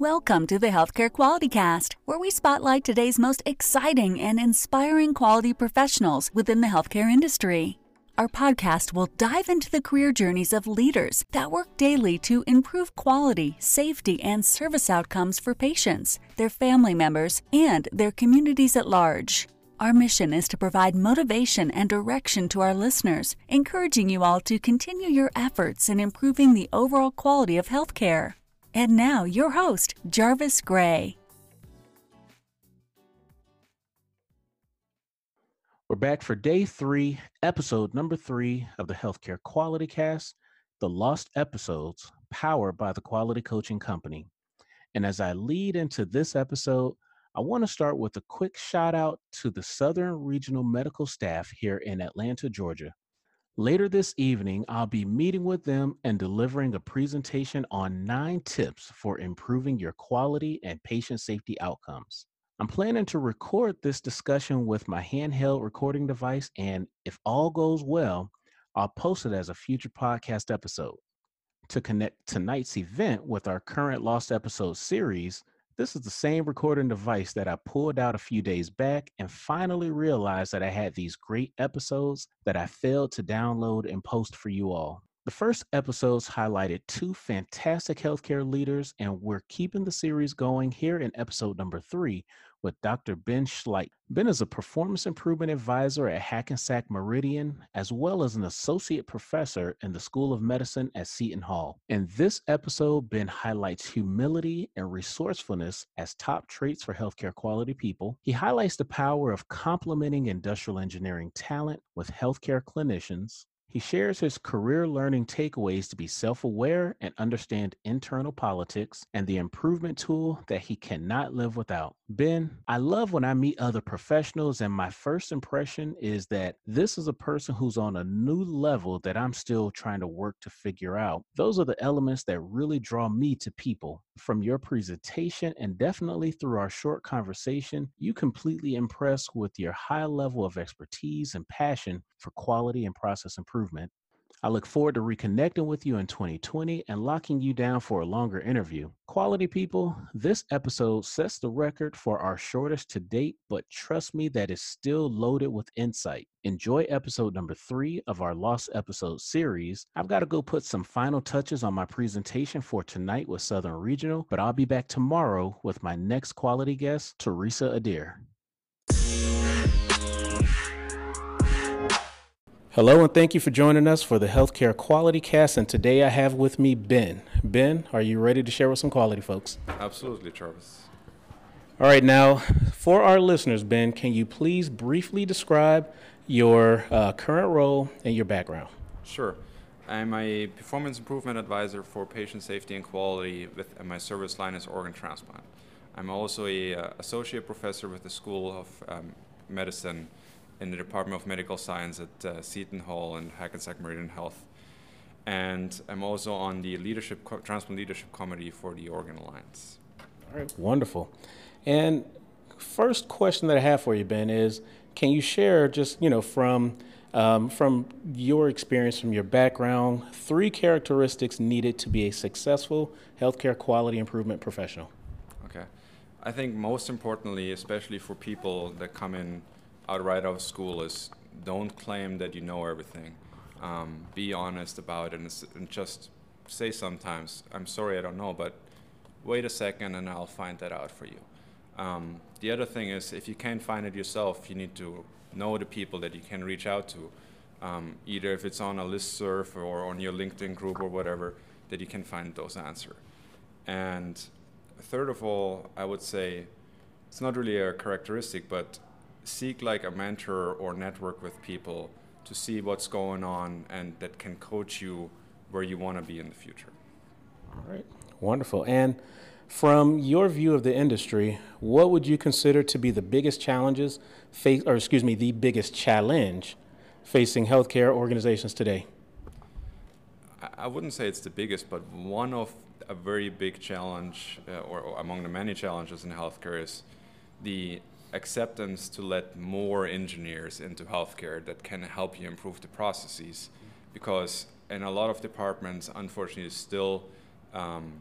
Welcome to the Healthcare Quality Cast, where we spotlight today's most exciting and inspiring quality professionals within the healthcare industry. Our podcast will dive into the career journeys of leaders that work daily to improve quality, safety, and service outcomes for patients, their family members, and their communities at large. Our mission is to provide motivation and direction to our listeners, encouraging you all to continue your efforts in improving the overall quality of healthcare. And now, your host, Jarvis Gray. We're back for day three, episode number three of the Healthcare Quality Cast, the lost episodes powered by the Quality Coaching Company. And as I lead into this episode, I want to start with a quick shout out to the Southern Regional Medical staff here in Atlanta, Georgia. Later this evening, I'll be meeting with them and delivering a presentation on nine tips for improving your quality and patient safety outcomes. I'm planning to record this discussion with my handheld recording device, and if all goes well, I'll post it as a future podcast episode. To connect tonight's event with our current Lost Episode series, this is the same recording device that I pulled out a few days back and finally realized that I had these great episodes that I failed to download and post for you all. The first episodes highlighted two fantastic healthcare leaders, and we're keeping the series going here in episode number three with Dr. Ben Schleich. Ben is a performance improvement advisor at Hackensack Meridian, as well as an associate professor in the School of Medicine at Seton Hall. In this episode, Ben highlights humility and resourcefulness as top traits for healthcare quality people. He highlights the power of complementing industrial engineering talent with healthcare clinicians, he shares his career learning takeaways to be self aware and understand internal politics and the improvement tool that he cannot live without. Ben, I love when I meet other professionals, and my first impression is that this is a person who's on a new level that I'm still trying to work to figure out. Those are the elements that really draw me to people. From your presentation and definitely through our short conversation, you completely impressed with your high level of expertise and passion for quality and process improvement. I look forward to reconnecting with you in 2020 and locking you down for a longer interview. Quality people, this episode sets the record for our shortest to date, but trust me that is still loaded with insight. Enjoy episode number three of our Lost Episode series. I've got to go put some final touches on my presentation for tonight with Southern Regional, but I'll be back tomorrow with my next quality guest, Teresa Adair. Hello, and thank you for joining us for the Healthcare Quality Cast. And today I have with me Ben. Ben, are you ready to share with some quality folks? Absolutely, Travis. All right, now for our listeners, Ben, can you please briefly describe your uh, current role and your background? Sure. I'm a performance improvement advisor for patient safety and quality with my service line is organ transplant. I'm also a uh, associate professor with the School of um, Medicine in the Department of Medical Science at uh, Seton Hall and Hackensack Meridian Health. And I'm also on the leadership co- transplant leadership committee for the Organ Alliance. All right, wonderful. And first question that I have for you, Ben, is can you share just you know from um, from your experience, from your background, three characteristics needed to be a successful healthcare quality improvement professional? Okay, I think most importantly, especially for people that come in out right out of school is don't claim that you know everything. Um, be honest about it and, and, just say sometimes, I'm sorry, I don't know, but wait a second and I'll find that out for you. Um, the other thing is, if you can't find it yourself, you need to know the people that you can reach out to, um, either if it's on a list serve or on your LinkedIn group or whatever, that you can find those answers. And third of all, I would say it's not really a characteristic, but seek like a mentor or network with people to see what's going on and that can coach you where you want to be in the future. All right, wonderful. And from your view of the industry, what would you consider to be the biggest challenges face, or excuse me, the biggest challenge facing healthcare organizations today? I wouldn't say it's the biggest, but one of a very big challenge, uh, or, or among the many challenges in healthcare, is the acceptance to let more engineers into healthcare that can help you improve the processes because in a lot of departments unfortunately it's still um,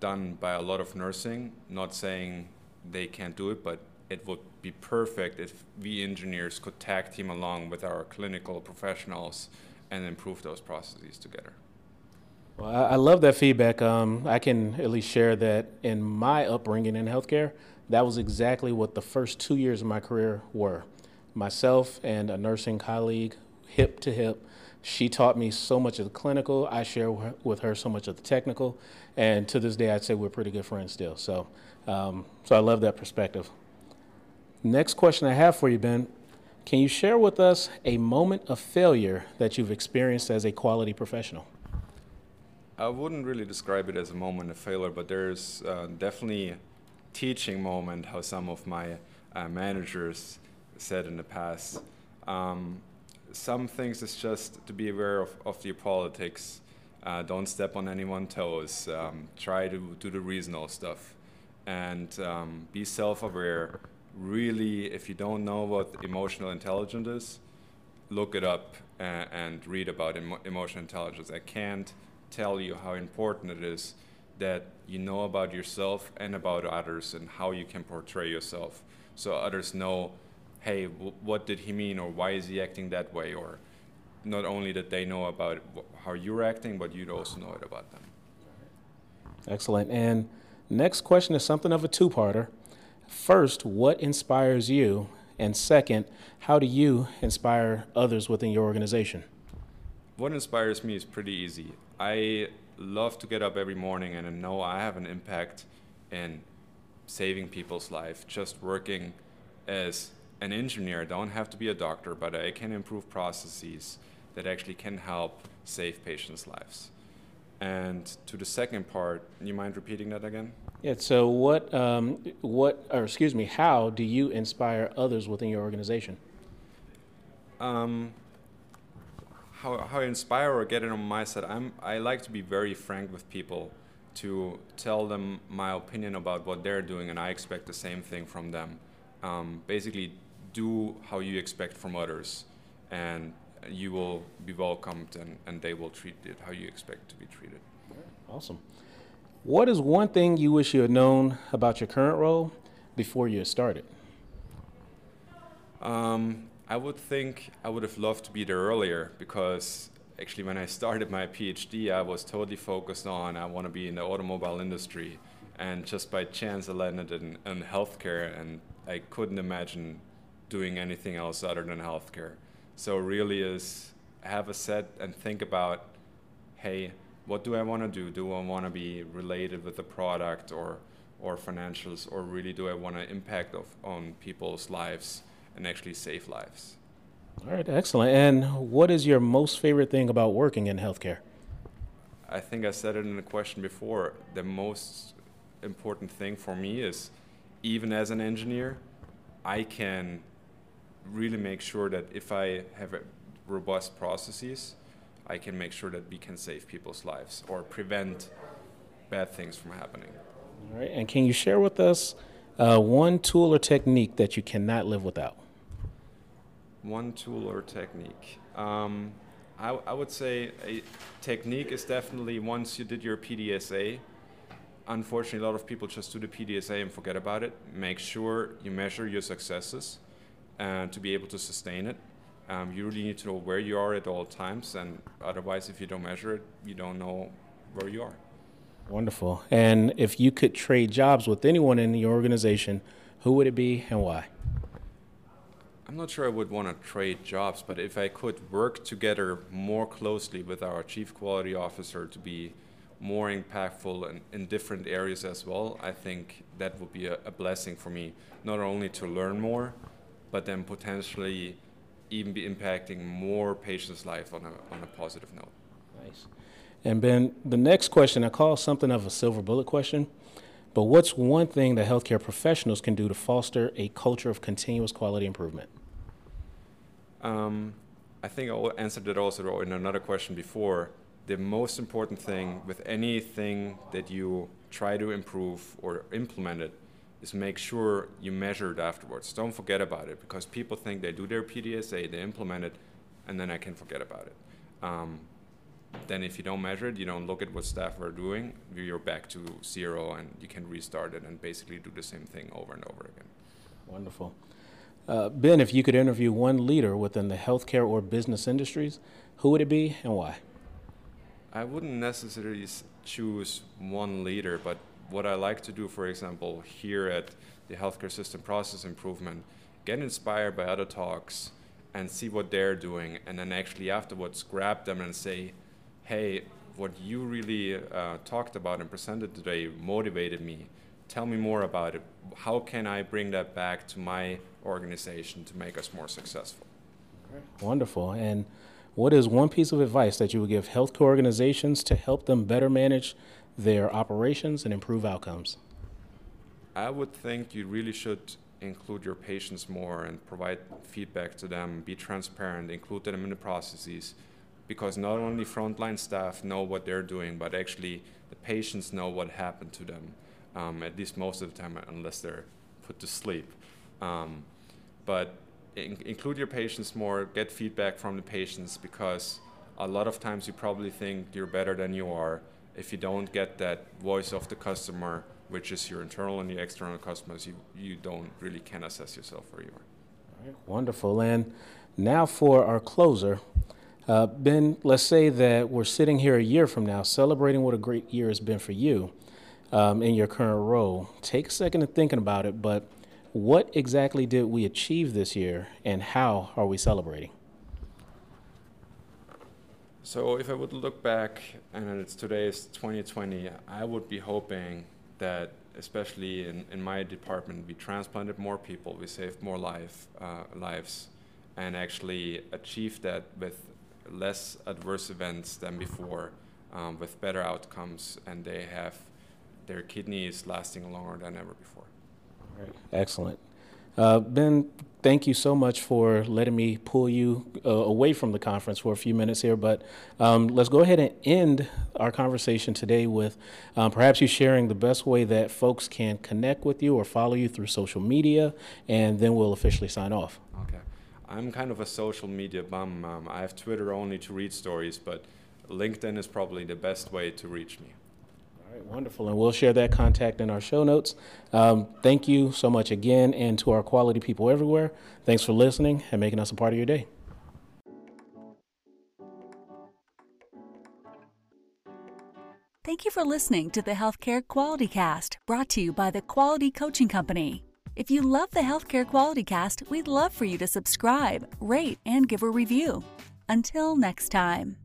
done by a lot of nursing. Not saying they can't do it, but it would be perfect if we engineers could tag team along with our clinical professionals and improve those processes together. Well, I, I love that feedback. Um, I can at least share that in my upbringing in healthcare, that was exactly what the first two years of my career were. Myself and a nursing colleague, hip to hip, she taught me so much of the clinical. I share with her so much of the technical, and to this day, I'd say we're pretty good friends still. So, um, so I love that perspective. Next question I have for you, Ben. Can you share with us a moment of failure that you've experienced as a quality professional? I wouldn't really describe it as a moment of failure, but there's uh, definitely teaching moment. How some of my uh, managers said in the past. Um, some things is just to be aware of, of the politics. Uh, don't step on anyone's toes. Um, try to do the reasonable stuff, and um, be self-aware. Really, if you don't know what emotional intelligence is, look it up and, and read about emo- emotional intelligence. I can't tell you how important it is that you know about yourself and about others and how you can portray yourself, so others know hey, what did he mean, or why is he acting that way, or not only that they know about how you're acting, but you'd also know it about them. Excellent. And next question is something of a two-parter. First, what inspires you? And second, how do you inspire others within your organization? What inspires me is pretty easy. I love to get up every morning and know I have an impact in saving people's life, just working as an engineer, I don't have to be a doctor, but I can improve processes that actually can help save patients' lives. And to the second part, you mind repeating that again? Yeah. So, what, um, what, or excuse me, how do you inspire others within your organization? Um, how, how I inspire or get it on my side, I'm, I like to be very frank with people to tell them my opinion about what they're doing, and I expect the same thing from them. Um, basically, do how you expect from others, and you will be welcomed, and, and they will treat it how you expect to be treated. Awesome. What is one thing you wish you had known about your current role before you started? Um, I would think I would have loved to be there earlier because actually when I started my PhD, I was totally focused on I want to be in the automobile industry, and just by chance I landed in, in healthcare, and I couldn't imagine doing anything else other than healthcare. So really is have a set and think about, hey, what do I want to do? Do I want to be related with the product or or financials, or really do I want to impact of, on people's lives and actually save lives? All right, excellent. And what is your most favorite thing about working in healthcare? I think I said it in the question before. The most important thing for me is, even as an engineer, I can really make sure that if I have robust processes, I can make sure that we can save people's lives or prevent bad things from happening. All right, and can you share with us uh, one tool or technique that you cannot live without? One tool or technique. Um, I, I, would say a technique is definitely once you did your PDSA. Unfortunately, a lot of people just do the PDSA and forget about it. Make sure you measure your successes and to be able to sustain it. Um, you really need to know where you are at all times, and otherwise, if you don't measure it, you don't know where you are. Wonderful. And if you could trade jobs with anyone in your organization, who would it be and why? I'm not sure I would want to trade jobs, but if I could work together more closely with our chief quality officer to be more impactful in, in different areas as well, I think that would be a, a blessing for me, not only to learn more, but then potentially even be impacting more patients' life on a, on a positive note. Nice. And Ben, the next question I call something of a silver bullet question, but what's one thing that healthcare professionals can do to foster a culture of continuous quality improvement? Um, I think I answered it also in another question before. The most important thing with anything that you try to improve or implement it is make sure you measure it afterwards. Don't forget about it because people think they do their PDSA, they implement it, and then I can forget about it. Um, then if you don't measure it, you don't look at what staff are doing, you're back to zero and you can restart it and basically do the same thing over and over again. Wonderful. Uh, ben, if you could interview one leader within the healthcare or business industries, who would it be and why? I wouldn't necessarily choose one leader, but what I like to do, for example, here at the Healthcare System Process Improvement, get inspired by other talks and see what they're doing, and then actually afterwards grab them and say, hey, what you really uh, talked about and presented today motivated me. Tell me more about it. How can I bring that back to my organization to make us more successful? Wonderful. And what is one piece of advice that you would give healthcare organizations to help them better manage their operations and improve outcomes? I would think you really should include your patients more and provide feedback to them, be transparent, include them in the processes, because not only frontline staff know what they're doing, but actually the patients know what happened to them, um, at least most of the time, unless they're put to sleep. Um, but in- include your patients more, get feedback from the patients, because a lot of times you probably think you're better than you are. If you don't get that voice of the customer, which is your internal and your external customers, you, you don't really can assess yourself where you are. wonderful. And now for our closer. Uh, ben, let's say that we're sitting here a year from now celebrating what a great year has been for you um, in your current role. Take a second to thinking about it, but what exactly did we achieve this year and how are we celebrating? So, if I would look back and it's today's 2020, I would be hoping that, especially in, in my department, we transplanted more people, we saved more life, uh, lives, and actually achieved that with less adverse events than before, um, with better outcomes, and they have their kidneys lasting longer than ever before. Right. Excellent. Uh, ben, thank you so much for letting me pull you uh, away from the conference for a few minutes here. But um, let's go ahead and end our conversation today with um, perhaps you sharing the best way that folks can connect with you or follow you through social media, and then we'll officially sign off. Okay. I'm kind of a social media bum. Um, I have Twitter only to read stories, but LinkedIn is probably the best way to reach me. All right, wonderful. And we'll share that contact in our show notes. Um, thank you so much again, and to our quality people everywhere. Thanks for listening and making us a part of your day. Thank you for listening to the Healthcare Quality Cast, brought to you by the Quality Coaching Company. If you love the Healthcare Quality Cast, we'd love for you to subscribe, rate, and give a review. Until next time.